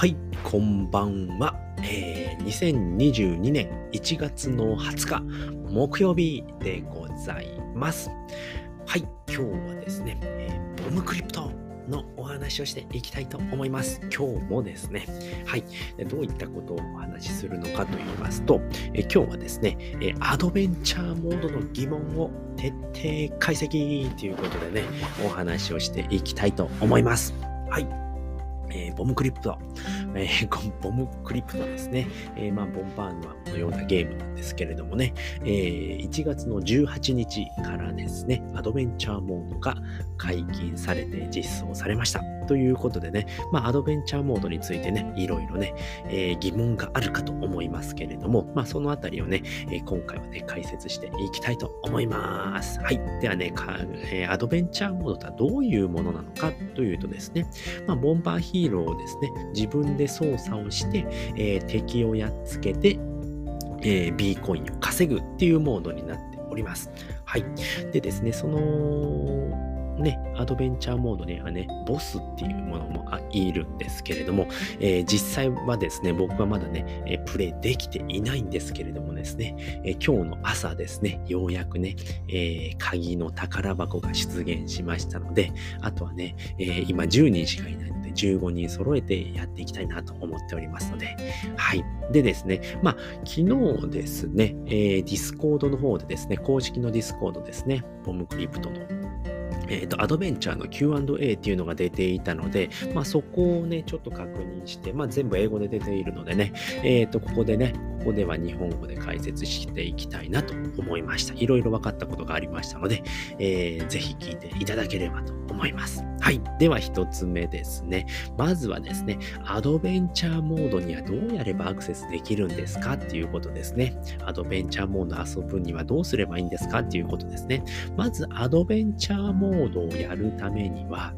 はい、こんばんは。えー、2022年1月の20日、木曜日でございます。はい、今日はですね、えーボムクリプトのお話をしていきたいと思います。今日もですね、はい、でどういったことをお話しするのかと言いますと、えー今日はですね、えーアドベンチャーモードの疑問を徹底解析ということでね、お話をしていきたいと思います。はい。えーボムクリプト、えー ボムクリプトですね。えーまあ、ボンバーノのようなゲームなんですけれどもね、え1月の18日からですね、アドベンチャーモードが解禁されて実装されました。ということでね、まあ、アドベンチャーモードについてね、いろいろね、えー疑問があるかと思いますけれども、まあ、そのあたりをね、えー今回はね、解説していきたいと思います。はい。ではね、えーアドベンチャーモードとはどういうものなのかというとですね、まあ、ボンバーヒーローをですね、自分で操作をして、えー敵をやっつけて、えー B コインを稼ぐっていうモードになっております。はい。でですね、その、ね、アドベンチャーモードにはね、ボスっていうものもあいるんですけれども、えー実際はですね、僕はまだね、えープレイできていないんですけれどもですね、えー今日の朝ですね、ようやくね、えー鍵の宝箱が出現しましたので、あとはね、えー今10人しかいないので、15人揃えてやっていきたいなと思っておりますので、はい。でですね、まあ、昨日ですね、えー、ディスコードの方でですね、公式のディスコードですね、ボムクリプトのえーと、アドベンチャーの Q&A っていうのが出ていたので、まあ、そこをね、ちょっと確認して、まあ、全部英語で出ているのでね、えっ、と、ここでね、ここでは日本語で解説していきたいなと思いました。いろいろ分かったことがありましたので、えーぜひ聞いていただければと思います。はい。では、一つ目ですね。まずはですね、アドベンチャーモードにはどうやればアクセスできるんですかっていうことですね。アドベンチャーモード遊ぶにはどうすればいいんですかっていうことですね。まず、アドベンチャーモードをやるためには、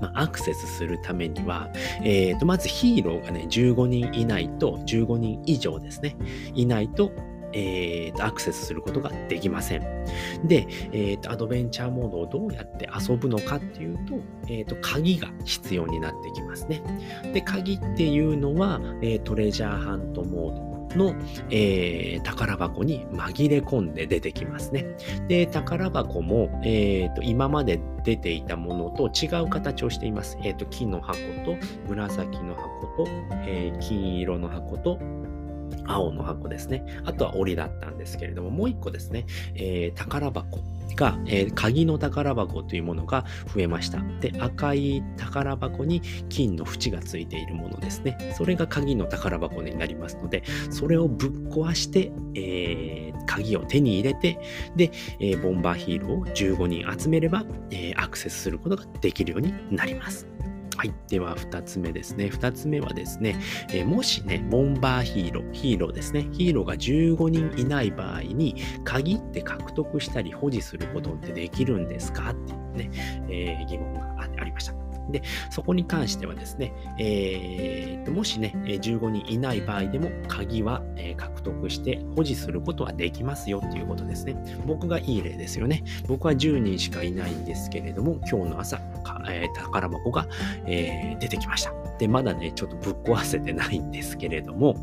まあ、アクセスするためには、えーと、まずヒーローがね、15人いないと、15人以上ですね、いないと、えー、アクセスすることができません。で、えーと、アドベンチャーモードをどうやって遊ぶのかっていうと、えーと、鍵が必要になってきますね。で、鍵っていうのは、えートレジャーハントモード。の、えー宝箱に紛れ込んで出てきますね。で、宝箱も、えーと今まで出ていたものと違う形をしています。えーと木の箱と紫の箱と、えー金色の箱と青の箱ですね。あとは檻だったんですけれども、もう一個ですね、えー宝箱が、えー鍵の宝箱というものが増えました。で、赤い宝箱に金の縁がついているものですね。それが鍵の宝箱になりますので、それをぶっ壊して、えー鍵を手に入れて、で、えボンバーヒーローを15人集めれば、えアクセスすることができるようになります。はい。では、二つ目ですね。二つ目はですね、えーもしね、ボンバーヒーロー、ヒーローですね。ヒーローが15人いない場合に、鍵って獲得したり保持することってできるんですかっていうね、えー疑問があありました。で、そこに関してはですね、えーもしね、15人いない場合でも鍵は、獲得して保持することはできますよっていうことですね。僕がいい例ですよね。僕は10人しかいないんですけれども、今日の朝、えー宝箱が、えー出てきました。で、まだね、ちょっとぶっ壊せてないんですけれども、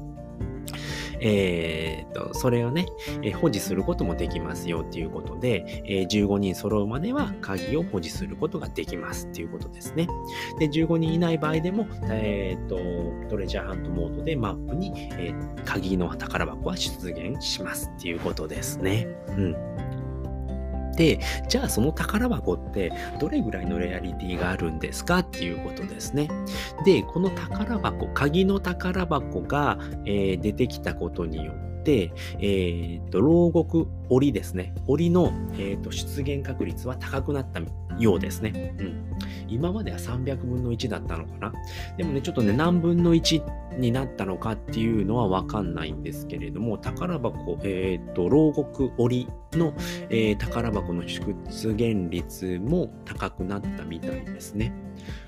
えーと、それをね、え保持することもできますよっていうことで、えー15人揃うまでは鍵を保持することができますっていうことですね。で、15人いない場合でも、えーと、トレジャーハントモードでマップに、え鍵の宝箱は出現しますっていうことですね。うん。で、じゃあその宝箱ってどれぐらいのレアリティがあるんですかっていうことですね。で、この宝箱、鍵の宝箱が、えー出てきたことによって、えーと、牢獄檻ですね。檻の、えーと出現確率は高くなったようですね。うん。今までは300分の1だったのかな？でもね、ちょっとね、何分の1になったのかっていうのはわかんないんですけれども、宝箱、えーと、牢獄檻の、えー宝箱の出現率も高くなったみたいですね。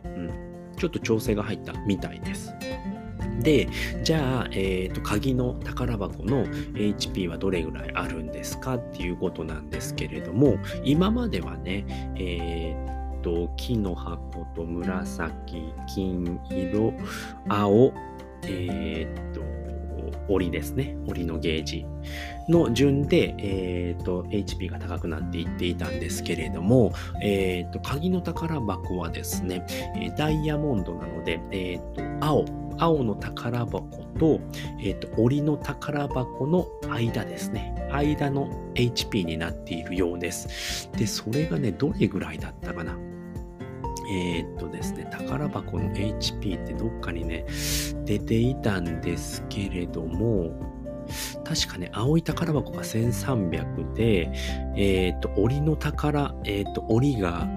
うん。ちょっと調整が入ったみたいです。で、じゃあ、えーと、鍵の宝箱の HP はどれぐらいあるんですかっていうことなんですけれども、今まではね、えーと、木の箱と紫、金色、青、えー、っと、折りですね。折りのゲージの順で、えー、と HP が高くなっていっていたんですけれども、えー、と鍵の宝箱はですね、ダイヤモンドなので、えー、と青、青の宝箱と,、えー、と折りの宝箱の間ですね。間の HP になっているようです。で、それがね、どれぐらいだったかな。えー、っとですね、宝箱の HP ってどっかにね、出ていたんですけれども、確かね、青い宝箱が1300で、えー、っと、檻の宝、えー、っと、檻が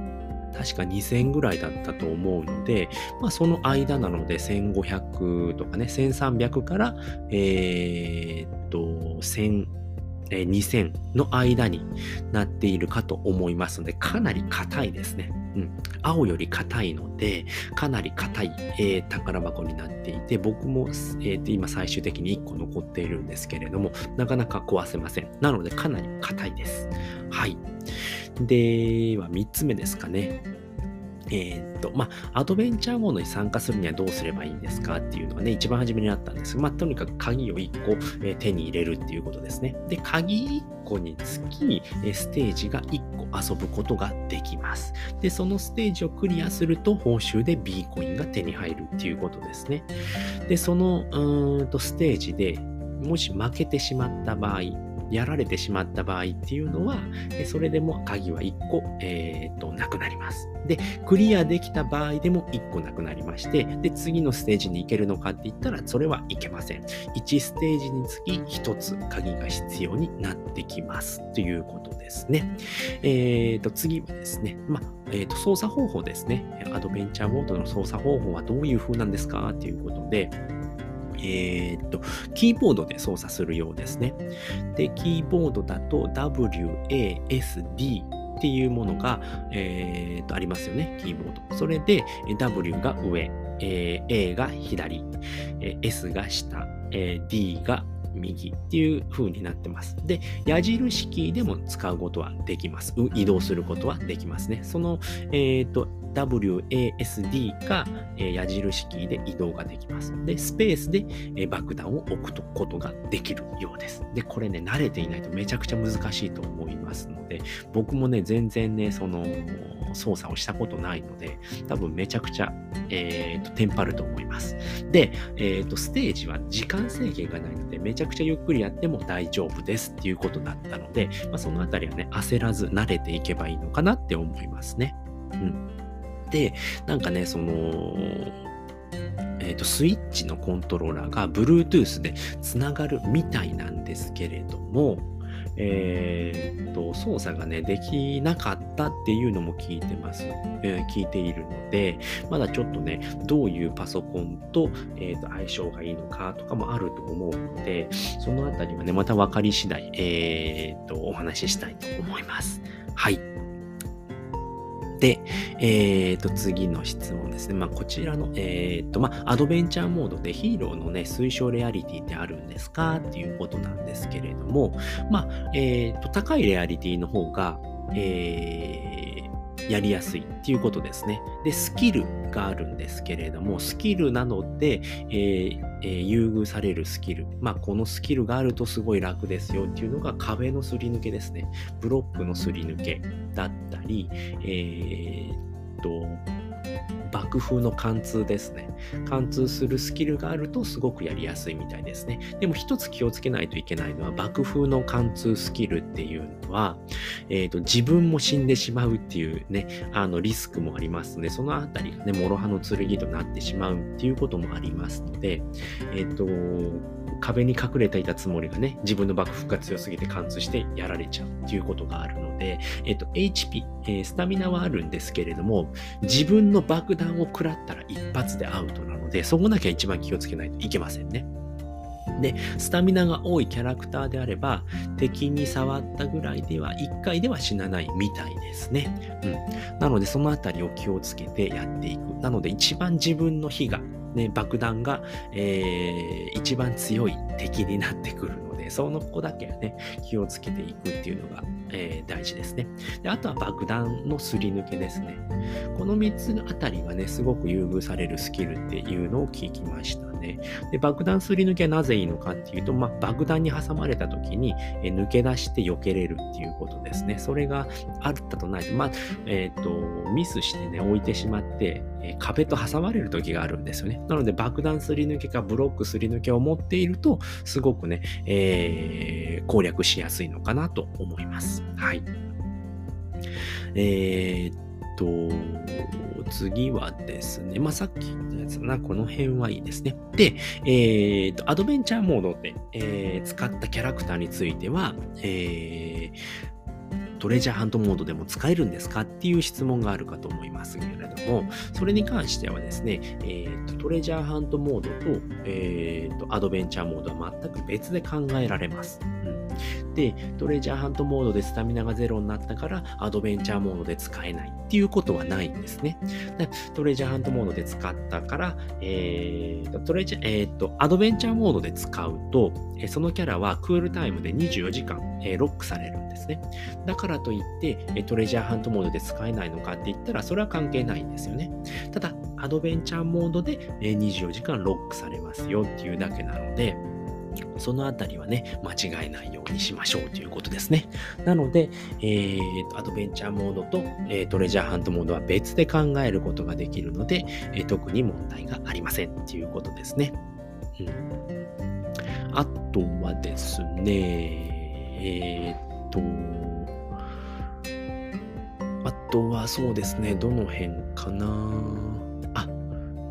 確か2000ぐらいだったと思うので、まあ、その間なので1500とかね、1300から、えー、っと、1000、2000の間になっているかと思いますので、かなり硬いですね。うん。青より硬いので、かなり硬い、えー、宝箱になっていて、僕も、えー、今最終的に1個残っているんですけれども、なかなか壊せません。なので、かなり硬いです。はい。では、3つ目ですかね。えー、っと、まあ、アドベンチャーモードに参加するにはどうすればいいんですかっていうのがね、一番初めにあったんですがまあ、とにかく鍵を1個、えー、手に入れるっていうことですね。で、鍵1個につき、え、ステージが1個遊ぶことができます。で、そのステージをクリアすると、報酬で B コインが手に入るっていうことですね。で、その、うんと、ステージで、もし負けてしまった場合、やられてしまった場合っていうのは、それでも鍵は1個、えー、と、なくなります。で、クリアできた場合でも1個なくなりまして、で、次のステージに行けるのかって言ったら、それはいけません。1ステージにつき1つ鍵が必要になってきますということですね。えー、と、次はですね、まあ、えー、と、操作方法ですね。アドベンチャーモードの操作方法はどういう風なんですかっていうことで、えー、っと、キーボードで操作するようですね。で、キーボードだと WASD っていうものが、えー、っとありますよね、キーボード。それで W が上、えー、A が左、え S が下、え D が右っていう風になってます。で、矢印キーでも使うことはできます。移動することはできますね。その、えっ、と、WASD が、え、矢印キーで移動ができます。で、スペースで、え、爆弾を置くことができるようです。で、これね、慣れていないとめちゃくちゃ難しいと思いますので、僕もね、全然ね、その、操作をしたことないので、多分めちゃくちゃ、えーと、テンパると思います。で、えーと、ステージは時間制限がないので、めちゃくちゃゆっくりやっても大丈夫ですっていうことだったので、まあ、そのあたりはね、焦らず慣れていけばいいのかなって思いますね。うん。で、なんかね、その、えーと、スイッチのコントローラーが Bluetooth でつながるみたいなんですけれども、えー、と、操作がね、できなかったっていうのも聞いてます。えー、聞いているので、まだちょっとね、どういうパソコンと,、えー、と相性がいいのかとかもあると思うので、そのあたりはね、また分かり次第、えー、と、お話ししたいと思います。はい。で、えー、と、次の質問ですね。まあ、こちらの、えー、と、まあ、アドベンチャーモードでヒーローのね、推奨レアリティってあるんですか？っていうことなんですけれども、まあ、えー、と、高いレアリティの方が、えー、やりやすいっていうことですね。で、スキルがあるんですけれども、スキルなので、えーえー、優遇されるスキル。まあ、このスキルがあるとすごい楽ですよっていうのが壁のすり抜けですね。ブロックのすり抜けだったり、えー、と、爆風の貫通ですね。貫通するスキルがあるとすごくやりやすいみたいですね。でも一つ気をつけないといけないのは、爆風の貫通スキルっていうのは、えーと、自分も死んでしまうっていうね、あのリスクもありますので、そのあたりがね、諸刃の剣となってしまうっていうこともありますので、えっ、ー、と、壁に隠れていたつもりがね、自分の爆風が強すぎて貫通してやられちゃうっていうことがあるので、えっ、と、HP、えー、スタミナはあるんですけれども、自分の爆弾を食らったら一発でアウトなので、そこだけは一番気をつけないといけませんね。で、スタミナが多いキャラクターであれば、敵に触ったぐらいでは1回では死なないみたいですね。うん。なので、そのあたりを気をつけてやっていく。なので、一番自分の火が、ね、爆弾が、えー、一番強い敵になってくるので、その子だけはね、気をつけていくっていうのが、えー、大事ですね。で、あとは爆弾のすり抜けですね。この3つあたりがね、すごく優遇されるスキルっていうのを聞きましたね。で、爆弾すり抜けはなぜいいのかっていうと、まあ、爆弾に挟まれた時に、え抜け出して避けれるっていうことですね。それがあったとないと、まあ、えっ、ー、と、ミスしてね、置いてしまって、え壁と挟まれる時があるんですよね。なので、爆弾すり抜けかブロックすり抜けを持っていると、すごくね、えー、攻略しやすいのかなと思います。はい。えー、っと、次はですね、まあ、さっき言ったやつな、この辺はいいですね。で、えー、と、アドベンチャーモードで、えー、使ったキャラクターについては、えー、トレジャーハントモードでも使えるんですかっていう質問があるかと思いますけれども、それに関してはですね、えーと、トレジャーハントモードと,、えーと、アドベンチャーモードは全く別で考えられます。うんで、トレジャーハントモードでスタミナがゼロになったから、アドベンチャーモードで使えないっていうことはないんですね。トレジャーハントモードで使ったから、えー、トレジャ、えー、と、アドベンチャーモードで使うと、そのキャラはクールタイムで24時間、えー、ロックされるんですね。だからといって、トレジャーハントモードで使えないのかって言ったら、それは関係ないんですよね。ただ、アドベンチャーモードで24時間ロックされますよっていうだけなので、そのあたりはね、間違えないようにしましょうということですね。なので、えー、アドベンチャーモードと、えー、トレジャーハントモードは別で考えることができるので、えー、特に問題がありませんっていうことですね。うん、あとはですね、えー、っと、あとはそうですね、どの辺かな。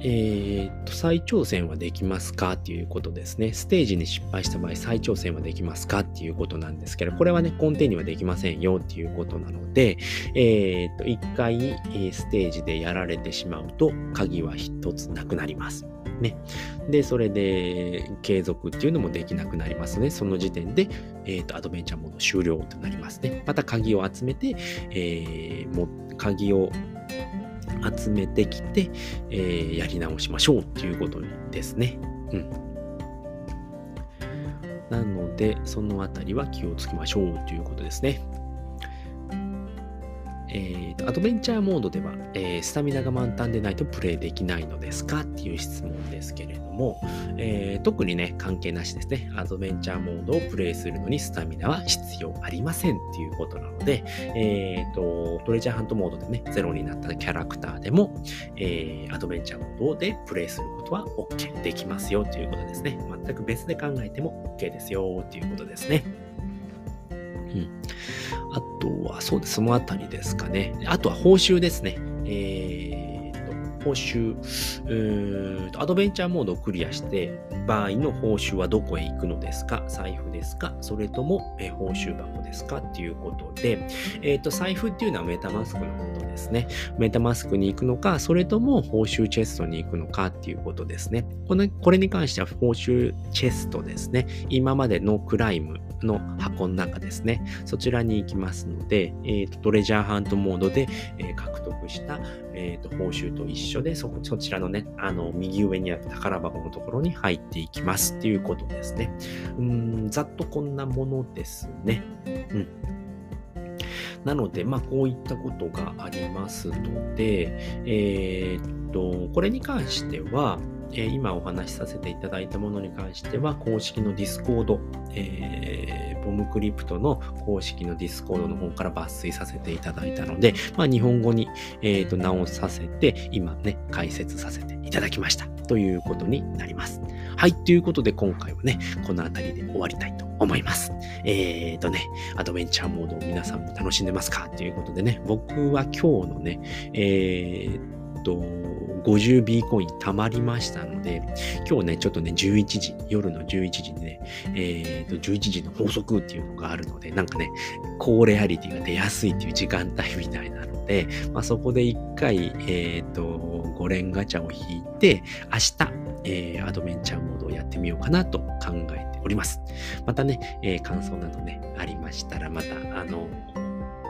えー、と、再挑戦はできますかっていうことですね。ステージに失敗した場合、再挑戦はできますかっていうことなんですけど、これはね、根底にはできませんよっていうことなので、えー、と、一回ステージでやられてしまうと、鍵は一つなくなります。ね。で、それで継続っていうのもできなくなりますね。その時点で、えっ、と、アドベンチャーモード終了となりますね。また鍵を集めて、えー、も鍵を集めてきて、えー、やり直しましょうっていうことですね。うん。なので、そのあたりは気をつけましょうということですね。えーと、アドベンチャーモードでは、えー、スタミナが満タンでないとプレイできないのですかっていう質問ですけれども、えー、特にね、関係なしですね。アドベンチャーモードをプレイするのにスタミナは必要ありませんっていうことなので、えーと、トレジャーハントモードでね、ゼロになったキャラクターでも、えー、アドベンチャーモードでプレイすることは OK できますよということですね。全く別で考えても OK ですよということですね。うん。あとは、そうです、そのあたりですかね。あとは報酬ですね。えー、と、報酬、うーとアドベンチャーモードをクリアして場合の報酬はどこへ行くのですか？財布ですか？それとも、え報酬箱ですか？っていうことで、えっ、ー、と、財布っていうのはメタマスクのことですね。メタマスクに行くのか、それとも報酬チェストに行くのかっていうことですね。このこれに関しては報酬チェストですね。今までのクライムの箱の中ですね。そちらに行きますので、え、ー、と、トレジャーハントモードで、えー、獲得した、えっ、ー、と、報酬と一緒で、そ、そちらのね、あの、右上にある宝箱のところに入っていきますっていうことですね。うん、ざっとこんなものですね。うん。なので、まあ、こういったことがありますので、えー、っと、これに関しては、えー、今お話しさせていただいたものに関しては、公式のディスコード、えー、ボムクリプトの公式のディスコードの方から抜粋させていただいたので、まあ、日本語に、えーと、直させて、今ね、解説させていただきました。ということになります。はい。ということで、今回はね、この辺りで終わりたいと思います。えーとね、アドベンチャーモードを皆さんも楽しんでますか？ということでね、僕は今日のね、えーと、50B コイン貯まりましたので、今日ね、ちょっとね、11時、夜の11時にね、えー、と、11時の法則っていうのがあるので、なんかね、高レアリティが出やすいっていう時間帯みたいなので、まあ、そこで一回、えっ、ー、と、5連ガチャを引いて、明日、えー、アドベンチャーモードをやってみようかなと考えております。またね、えー、感想などね、ありましたら、また、あの、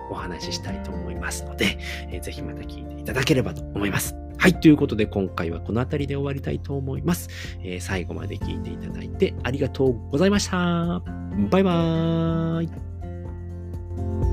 お話ししたいと思いますので、えー、ぜひまた聞いていただければと思います。はい。ということで、今回はこの辺りで終わりたいと思います。えー、最後まで聞いていただいてありがとうございました。バイバーイ。